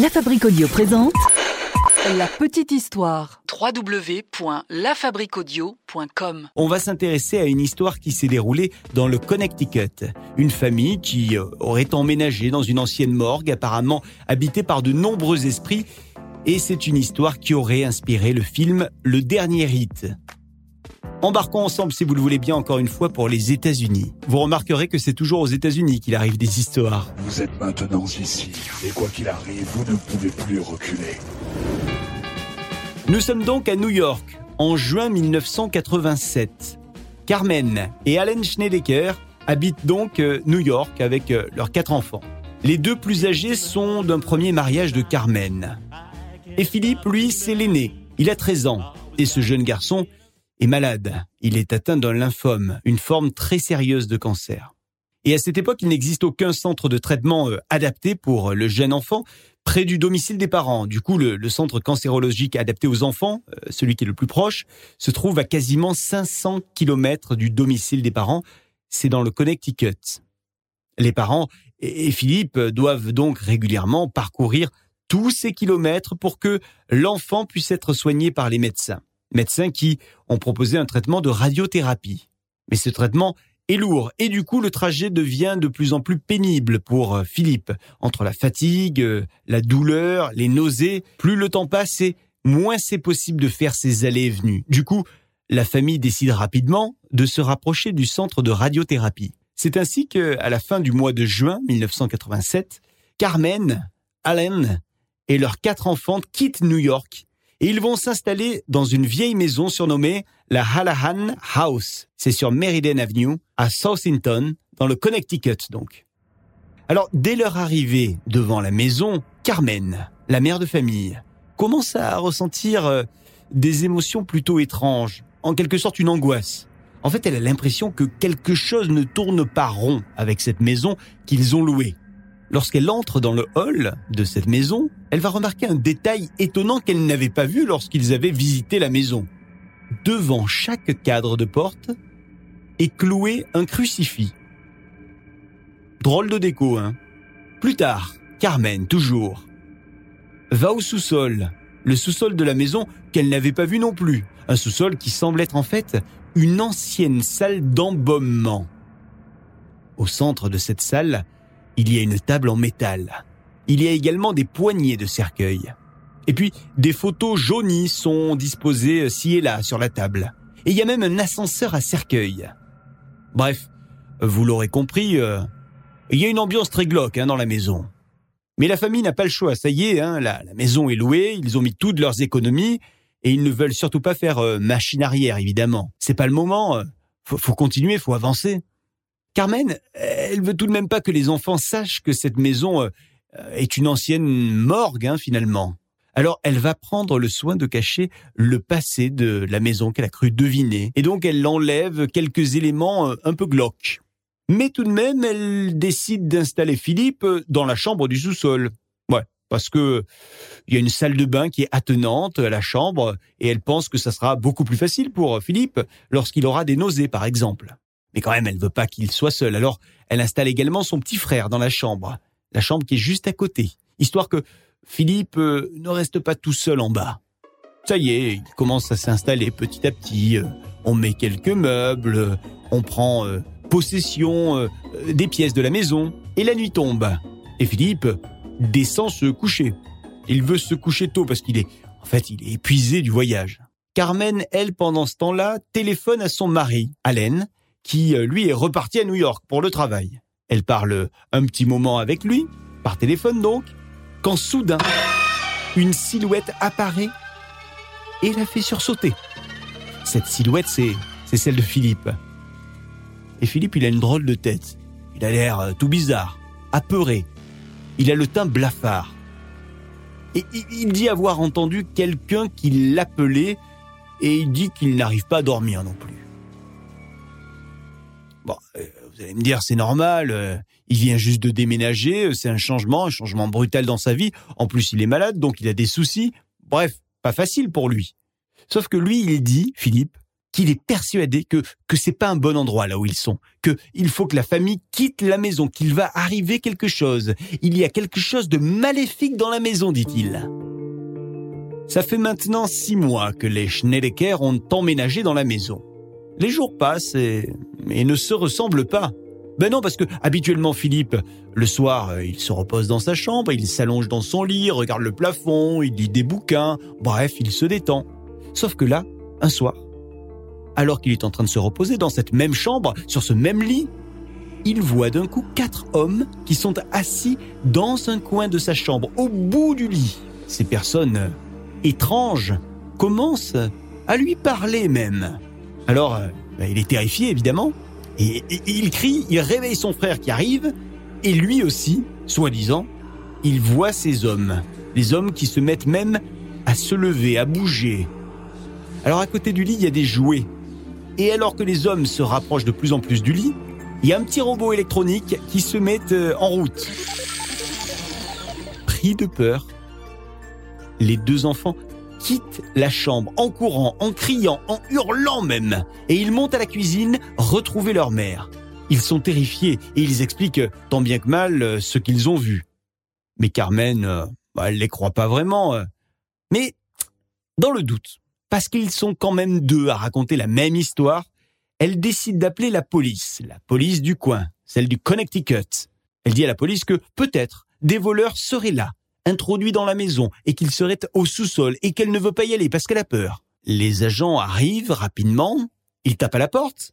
La Fabrique Audio présente La Petite Histoire. www.lafabriquaudio.com On va s'intéresser à une histoire qui s'est déroulée dans le Connecticut. Une famille qui euh, aurait emménagé dans une ancienne morgue, apparemment habitée par de nombreux esprits. Et c'est une histoire qui aurait inspiré le film Le Dernier Rite. Embarquons ensemble, si vous le voulez bien, encore une fois pour les États-Unis. Vous remarquerez que c'est toujours aux États-Unis qu'il arrive des histoires. Vous êtes maintenant ici, et quoi qu'il arrive, vous ne pouvez plus reculer. Nous sommes donc à New York, en juin 1987. Carmen et Alan Schneidecker habitent donc euh, New York avec euh, leurs quatre enfants. Les deux plus âgés sont d'un premier mariage de Carmen. Et Philippe, lui, c'est l'aîné. Il a 13 ans. Et ce jeune garçon est malade. Il est atteint d'un lymphome, une forme très sérieuse de cancer. Et à cette époque, il n'existe aucun centre de traitement euh, adapté pour le jeune enfant près du domicile des parents. Du coup, le, centre cancérologique adapté aux enfants, euh, celui qui est le plus proche, se trouve à quasiment 500 kilomètres du domicile des parents. C'est dans le Connecticut. Les parents et Philippe doivent donc régulièrement parcourir tous ces kilomètres pour que l'enfant puisse être soigné par les médecins médecins qui ont proposé un traitement de radiothérapie. Mais ce traitement est lourd et du coup le trajet devient de plus en plus pénible pour euh, Philippe. Entre la fatigue, euh, la douleur, les nausées, plus le temps passe et moins c'est possible de faire ces allées et venues. Du coup, la famille décide rapidement de se rapprocher du centre de radiothérapie. C'est ainsi que, à la fin du mois de juin 1987, Carmen, Allen et leurs quatre enfants quittent New York et ils vont s'installer dans une vieille maison surnommée la Hallahan House. C'est sur Meriden Avenue, à Southampton, dans le Connecticut donc. Alors, dès leur arrivée devant la maison, Carmen, la mère de famille, commence à ressentir euh, des émotions plutôt étranges, en quelque sorte une angoisse. En fait, elle a l'impression que quelque chose ne tourne pas rond avec cette maison qu'ils ont louée. Lorsqu'elle entre dans le hall de cette maison, elle va remarquer un détail étonnant qu'elle n'avait pas vu lorsqu'ils avaient visité la maison. Devant chaque cadre de porte est cloué un crucifix. Drôle de déco, hein Plus tard, Carmen, toujours, va au sous-sol, le sous-sol de la maison qu'elle n'avait pas vu non plus. Un sous-sol qui semble être en fait une ancienne salle d'embaumement. Au centre de cette salle, il y a une table en métal. Il y a également des poignées de cercueil. Et puis, des photos jaunies sont disposées ci et là sur la table. Et il y a même un ascenseur à cercueil. Bref, vous l'aurez compris, euh, il y a une ambiance très glauque hein, dans la maison. Mais la famille n'a pas le choix, ça y est, hein, la, la, maison est louée, ils ont mis toutes leurs économies, et ils ne veulent surtout pas faire euh, machine arrière, évidemment. C'est pas le moment, euh, faut, faut continuer, faut avancer. Carmen, elle veut tout de même pas que les enfants sachent que cette maison euh, est une ancienne morgue, hein, finalement. Alors elle va prendre le soin de cacher le passé de la maison qu'elle a cru deviner, et donc elle enlève quelques éléments euh, un peu glauques. Mais tout de même, elle décide d'installer Philippe euh, dans la chambre du sous-sol. Ouais, parce que il y a une salle de bain qui est attenante à la chambre, et elle pense que ça sera beaucoup plus facile pour Philippe lorsqu'il aura des nausées, par exemple. Mais quand même, elle veut pas qu'il soit seul. Alors, elle installe également son petit frère dans la chambre. La chambre qui est juste à côté. Histoire que Philippe euh, ne reste pas tout seul en bas. Ça y est, il commence à s'installer petit à petit. On met quelques meubles, on prend euh, possession euh, des pièces de la maison. Et la nuit tombe. Et Philippe descend se coucher. Il veut se coucher tôt parce qu'il est, en fait, il est épuisé du voyage. Carmen, elle, pendant ce temps-là, téléphone à son mari, Allen, qui, lui, est reparti à New York pour le travail. Elle parle un petit moment avec lui, par téléphone donc, quand soudain, une silhouette apparaît et la fait sursauter. Cette silhouette, c'est, c'est celle de Philippe. Et Philippe, il a une drôle de tête. Il a l'air tout bizarre, apeuré. Il a le teint blafard. Et il dit avoir entendu quelqu'un qui l'appelait et il dit qu'il n'arrive pas à dormir non plus. Euh, vous allez me dire, c'est normal, euh, il vient juste de déménager, euh, c'est un changement, un changement brutal dans sa vie. En plus, il est malade, donc il a des soucis. Bref, pas facile pour lui. Sauf que lui, il dit, Philippe, qu'il est persuadé que que c'est pas un bon endroit là où ils sont, que il faut que la famille quitte la maison, qu'il va arriver quelque chose. Il y a quelque chose de maléfique dans la maison, dit-il. Ça fait maintenant six mois que les Schneideker ont emménagé dans la maison. Les jours passent et, ne se ressemblent pas. Ben non, parce que habituellement Philippe, le soir, euh, il se repose dans sa chambre, il s'allonge dans son lit, regarde le plafond, il lit des bouquins, bref, il se détend. Sauf que là, un soir, alors qu'il est en train de se reposer dans cette même chambre, sur ce même lit, il voit d'un coup quatre hommes qui sont assis dans un coin de sa chambre, au bout du lit. Ces personnes euh, étranges commencent à lui parler même. Alors, euh, ben, il est terrifié évidemment, et, il crie, il réveille son frère qui arrive, et lui aussi, soi-disant, il voit ces hommes, les hommes qui se mettent même à se lever, à bouger. Alors à côté du lit, il y a des jouets. Et alors que les hommes se rapprochent de plus en plus du lit, il y a un petit robot électronique qui se met euh, en route. Pris de peur, les deux enfants quittent la chambre en courant, en criant, en hurlant même, et ils montent à la cuisine retrouver leur mère. Ils sont terrifiés et ils expliquent tant bien que mal euh, ce qu'ils ont vu. Mais Carmen, euh, bah, elle les croit pas vraiment. Euh. Mais dans le doute, parce qu'ils sont quand même deux à raconter la même histoire, elle décide d'appeler la police, la police du coin, celle du Connecticut. Elle dit à la police que peut-être des voleurs seraient là introduit dans la maison et qu'il serait au sous-sol et qu'elle ne veut pas y aller parce qu'elle a peur. Les agents arrivent rapidement, ils tapent à la porte.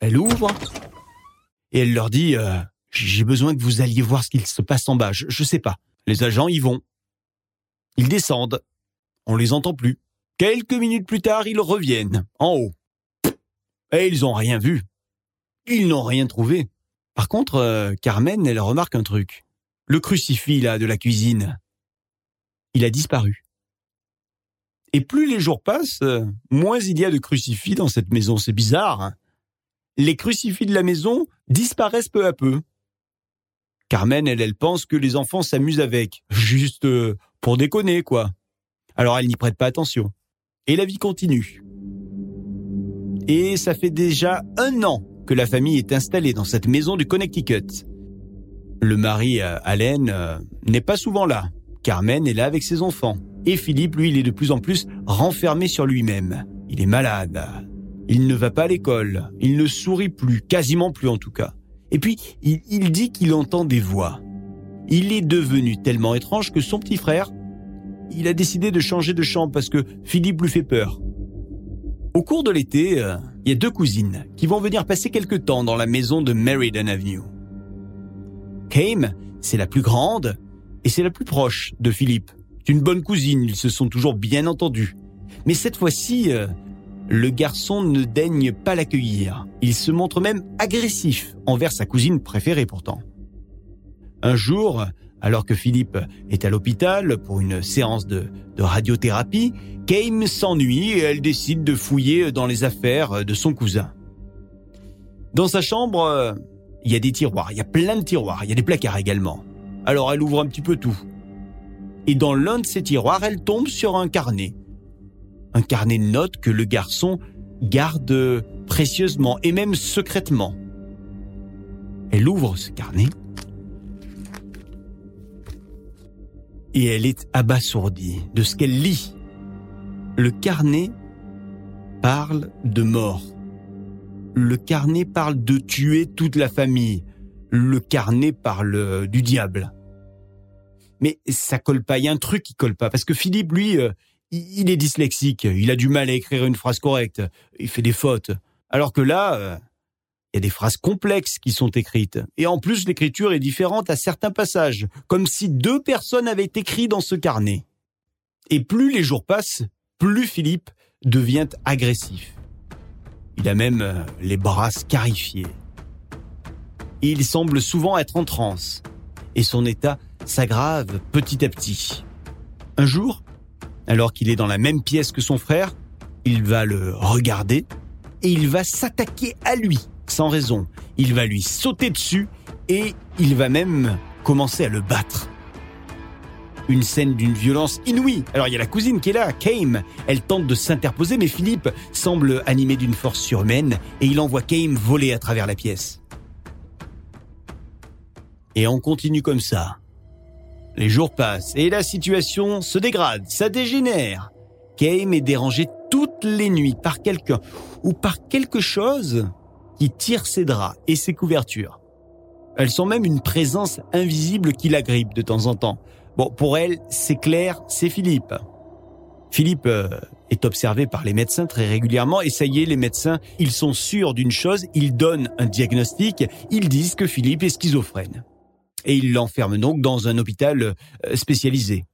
Elle ouvre et elle leur dit euh, J'ai besoin que vous alliez voir ce qu'il se passe en bas. Je, je sais pas. Les agents y vont. Ils descendent. On les entend plus. Quelques minutes plus tard, ils reviennent en haut. Et ils ont rien vu. Ils n'ont rien trouvé. Par contre, euh, Carmen, elle remarque un truc. Le crucifix, là, de la cuisine, il a disparu. Et plus les jours passent, moins il y a de crucifix dans cette maison. C'est bizarre. Hein. les crucifix de la maison disparaissent peu à peu. Carmen, elle, elle pense que les enfants s'amusent avec, juste euh, pour déconner, quoi. Alors elle n'y prête pas attention. Et la vie continue. Et ça fait déjà un an que la famille est installée dans cette maison du Connecticut. Le mari, euh, Allen, euh, n'est pas souvent là. Carmen est là avec ses enfants. Et Philippe, lui, il est de plus en plus renfermé sur lui-même. Il est malade. Il ne va pas à l'école. Il ne sourit plus, quasiment plus en tout cas. Et puis, il, dit qu'il entend des voix. Il est devenu tellement étrange que son petit frère, il a décidé de changer de chambre parce que Philippe lui fait peur. Au cours de l'été, euh, il y a deux cousines qui vont venir passer quelque temps dans la maison de Meriden Avenue. Kame, c'est la plus grande et c'est la plus proche de Philippe. C'est une bonne cousine, ils se sont toujours bien entendus. Mais cette fois-ci, euh, le garçon ne daigne pas l'accueillir. Il se montre même agressif envers sa cousine préférée pourtant. Un jour, alors que Philippe est à l'hôpital pour une séance de, de radiothérapie, Kame s'ennuie et elle décide de fouiller dans les affaires de son cousin. Dans sa chambre, il y a des tiroirs, il y a plein de tiroirs, il y a des placards également. Alors elle ouvre un petit peu tout. Et dans l'un de ces tiroirs, elle tombe sur un carnet. Un carnet de notes que le garçon garde précieusement et même secrètement. Elle ouvre ce carnet et elle est abasourdie de ce qu'elle lit. Le carnet parle de mort. Le carnet parle de tuer toute la famille. Le carnet parle euh, du diable. Mais ça colle pas. Il y a un truc qui colle pas. Parce que Philippe, lui, euh, il est dyslexique. Il a du mal à écrire une phrase correcte. Il fait des fautes. Alors que là, euh, il y a des phrases complexes qui sont écrites. Et en plus, l'écriture est différente à certains passages. Comme si deux personnes avaient écrit dans ce carnet. Et plus les jours passent, plus Philippe devient agressif. Il a même euh, les bras scarifiés. Il semble souvent être en transe, et son état s'aggrave petit à petit. Un jour, alors qu'il est dans la même pièce que son frère, il va le regarder et il va s'attaquer à lui sans raison. Il va lui sauter dessus et il va même commencer à le battre. Une scène d'une violence inouïe. Alors il y a la cousine qui est là, Kame. Elle tente de s'interposer, mais Philippe semble animé d'une force surhumaine et il envoie Kame voler à travers la pièce. Et on continue comme ça. Les jours passent et la situation se dégrade, ça dégénère. Kame est dérangé toutes les nuits par quelqu'un ou par quelque chose qui tire ses draps et ses couvertures. Elles sont même une présence invisible qui la grippe de temps en temps. Bon, pour elle, c'est clair, c'est Philippe. Philippe euh, est observé par les médecins très régulièrement et ça y est, les médecins, ils sont sûrs d'une chose, ils donnent un diagnostic, ils disent que Philippe est schizophrène. Et ils l'enferment donc dans un hôpital euh, spécialisé.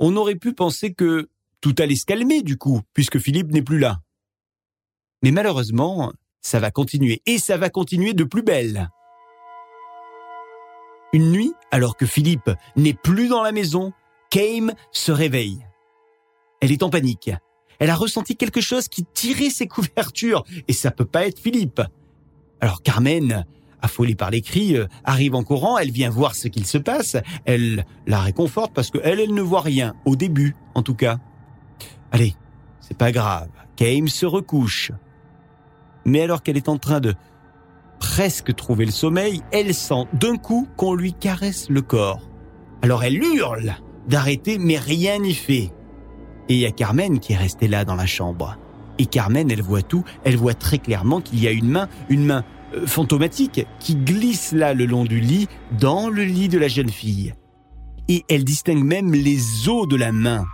On aurait pu penser que tout allait se calmer du coup, puisque Philippe n'est plus là. Mais malheureusement, ça va continuer, et ça va continuer de plus belle. Une nuit, alors que Philippe n'est plus dans la maison, Kame se réveille. Elle est en panique. Elle a ressenti quelque chose qui tirait ses couvertures, et ça peut pas être Philippe. Alors Carmen, affolée par les cris, euh, arrive en courant, elle vient voir ce qu'il se passe, elle la réconforte parce qu'elle, elle ne voit rien, au début en tout cas. Allez, c'est pas grave, Kame se recouche. Mais alors qu'elle est en train de presque trouver le sommeil, elle sent d'un coup qu'on lui caresse le corps. Alors elle hurle d'arrêter, mais rien n'y fait. Et il y a Carmen qui est restée là dans la chambre. Et Carmen, elle voit tout, elle voit très clairement qu'il y a une main, une main euh, fantomatique, qui glisse là le long du lit, dans le lit de la jeune fille. Et elle distingue même les os de la main.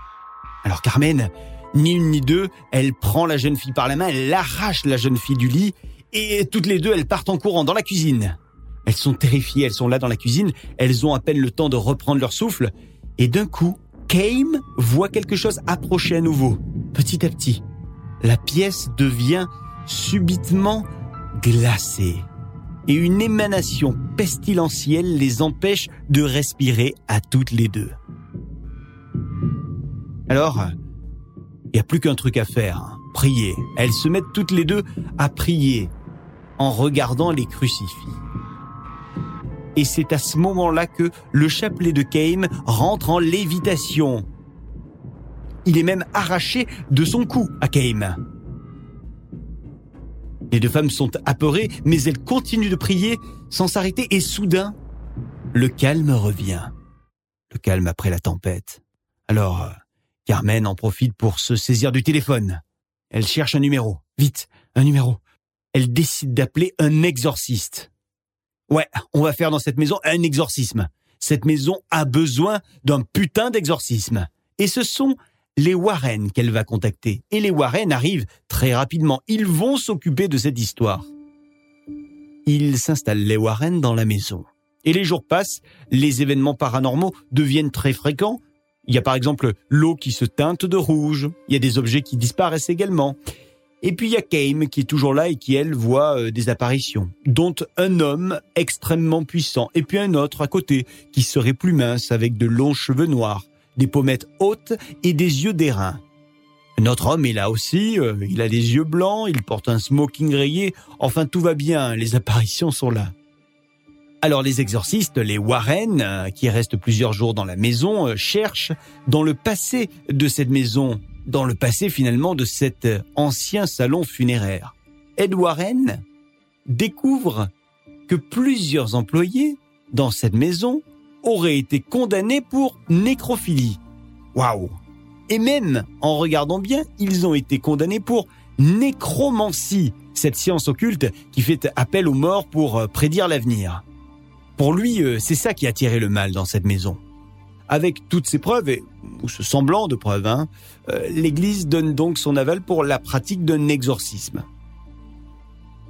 Alors Carmen, ni une ni deux, elle prend la jeune fille par la main, elle arrache la jeune fille du lit et toutes les deux, elles partent en courant dans la cuisine. Elles sont terrifiées, elles sont là dans la cuisine, elles ont à peine le temps de reprendre leur souffle. Et d'un coup, Kame voit quelque chose approcher à nouveau. Petit à petit, la pièce devient subitement glacée. Et une émanation pestilentielle les empêche de respirer à toutes les deux. Alors, il n'y a plus qu'un truc à faire, hein. prier. Elles se mettent toutes les deux à prier en regardant les crucifix. Et c'est à ce moment-là que le chapelet de Kame rentre en lévitation. Il est même arraché de son cou à Kame. Les deux femmes sont apeurées, mais elles continuent de prier sans s'arrêter et soudain, le calme revient. Le calme après la tempête. Alors, Carmen en profite pour se saisir du téléphone. Elle cherche un numéro. Vite, un numéro elle décide d'appeler un exorciste. Ouais, on va faire dans cette maison un exorcisme. Cette maison a besoin d'un putain d'exorcisme. Et ce sont les Warren qu'elle va contacter. Et les Warren arrivent très rapidement. Ils vont s'occuper de cette histoire. Ils s'installent les Warren dans la maison. Et les jours passent, les événements paranormaux deviennent très fréquents. Il y a par exemple l'eau qui se teinte de rouge. Il y a des objets qui disparaissent également. Et puis il y a Kame qui est toujours là et qui, elle, voit euh, des apparitions, dont un homme extrêmement puissant, et puis un autre à côté, qui serait plus mince, avec de longs cheveux noirs, des pommettes hautes et des yeux d'airain. Notre homme est là aussi, euh, il a des yeux blancs, il porte un smoking rayé, enfin tout va bien, les apparitions sont là. Alors les exorcistes, les Warren, euh, qui restent plusieurs jours dans la maison, cherchent dans le passé de cette maison dans le passé finalement de cet ancien salon funéraire. Ed Warren découvre que plusieurs employés dans cette maison auraient été condamnés pour nécrophilie. Waouh Et même, en regardant bien, ils ont été condamnés pour nécromancie, cette science occulte qui fait appel aux morts pour euh, prédire l'avenir. Pour lui, euh, c'est ça qui a tiré le mal dans cette maison. Avec toutes ces preuves, et, ou ce semblant de preuves, hein, euh, l'Église donne donc son aval pour la pratique d'un exorcisme.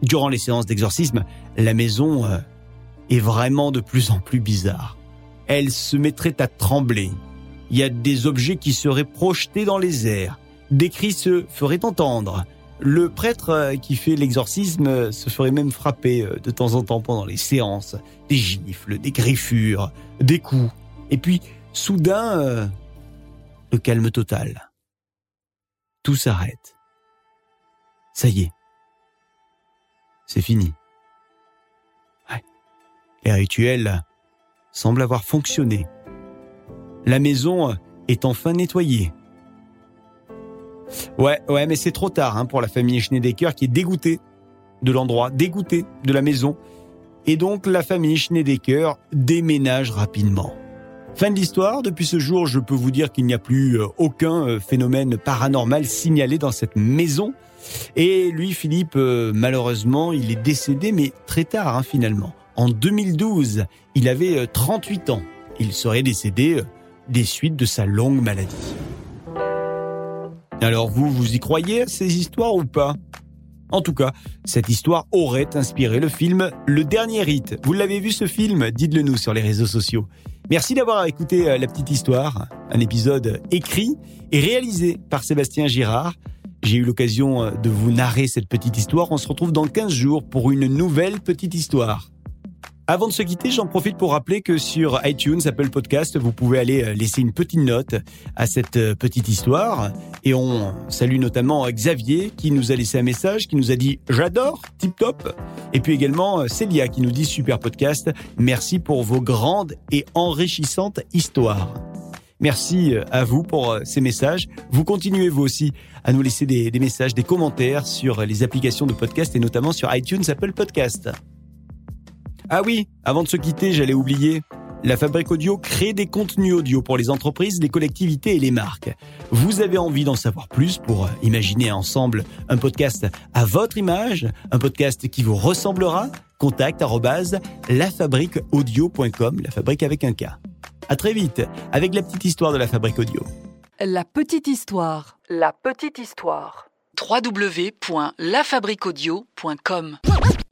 Durant les séances d'exorcisme, la maison euh, est vraiment de plus en plus bizarre. Elle se mettrait à trembler. Il y a des objets qui seraient projetés dans les airs. Des cris se feraient entendre. Le prêtre euh, qui fait l'exorcisme se ferait même frapper de temps en temps pendant les séances. Des gifles, des griffures, des coups. Et puis, Soudain, euh, le calme total. Tout s'arrête. Ça y est. C'est fini. Les rituels semblent avoir fonctionné. La maison est enfin nettoyée. Ouais, ouais, mais c'est trop tard hein, pour la famille Schneidecker qui est dégoûtée de l'endroit, dégoûtée de la maison. Et donc la famille Schneidecker déménage rapidement. Fin de l'histoire, depuis ce jour, je peux vous dire qu'il n'y a plus euh, aucun euh, phénomène paranormal signalé dans cette maison. Et lui, Philippe, euh, malheureusement, il est décédé, mais très tard hein, finalement. En 2012, il avait 38 ans. Il serait décédé des suites de sa longue maladie. Alors vous, vous y croyez ces histoires ou pas? En tout cas, cette histoire aurait inspiré le film Le Dernier Rite. Vous l'avez vu ce film? Dites-le nous sur les réseaux sociaux. Merci d'avoir écouté euh, La Petite Histoire, un épisode écrit et réalisé par Sébastien Girard. J'ai eu l'occasion euh, de vous narrer cette petite histoire. On se retrouve dans 15 jours pour une nouvelle petite histoire. Avant de se quitter, j'en profite pour rappeler que sur iTunes, Apple Podcast, vous pouvez aller euh, laisser une petite note à cette euh, petite histoire. Et on salue notamment Xavier qui nous a laissé un message, qui nous a dit j'adore, tip top. Et puis également euh, Célia qui nous dit super podcast, merci pour vos grandes et enrichissantes histoires. Merci à vous pour ces messages. Vous continuez vous aussi à nous laisser des messages, des commentaires sur les applications de podcast et notamment sur iTunes, Apple Podcast. Ah oui, avant de se quitter, j'allais oublier. La Fabrique Audio crée des contenus audio pour les entreprises, les collectivités et les marques. Vous avez envie d'en savoir plus pour euh, imaginer ensemble un podcast à votre image, un podcast qui vous ressemblera? Contact lafabriqueaudio.com, la fabrique avec un K. À très vite avec la petite histoire de la Fabrique Audio. La petite histoire. La petite histoire. www.lafabriqueaudio.com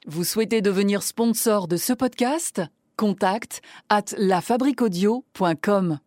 vous souhaitez devenir sponsor de ce podcast? Contact at lafabriquaudio.com.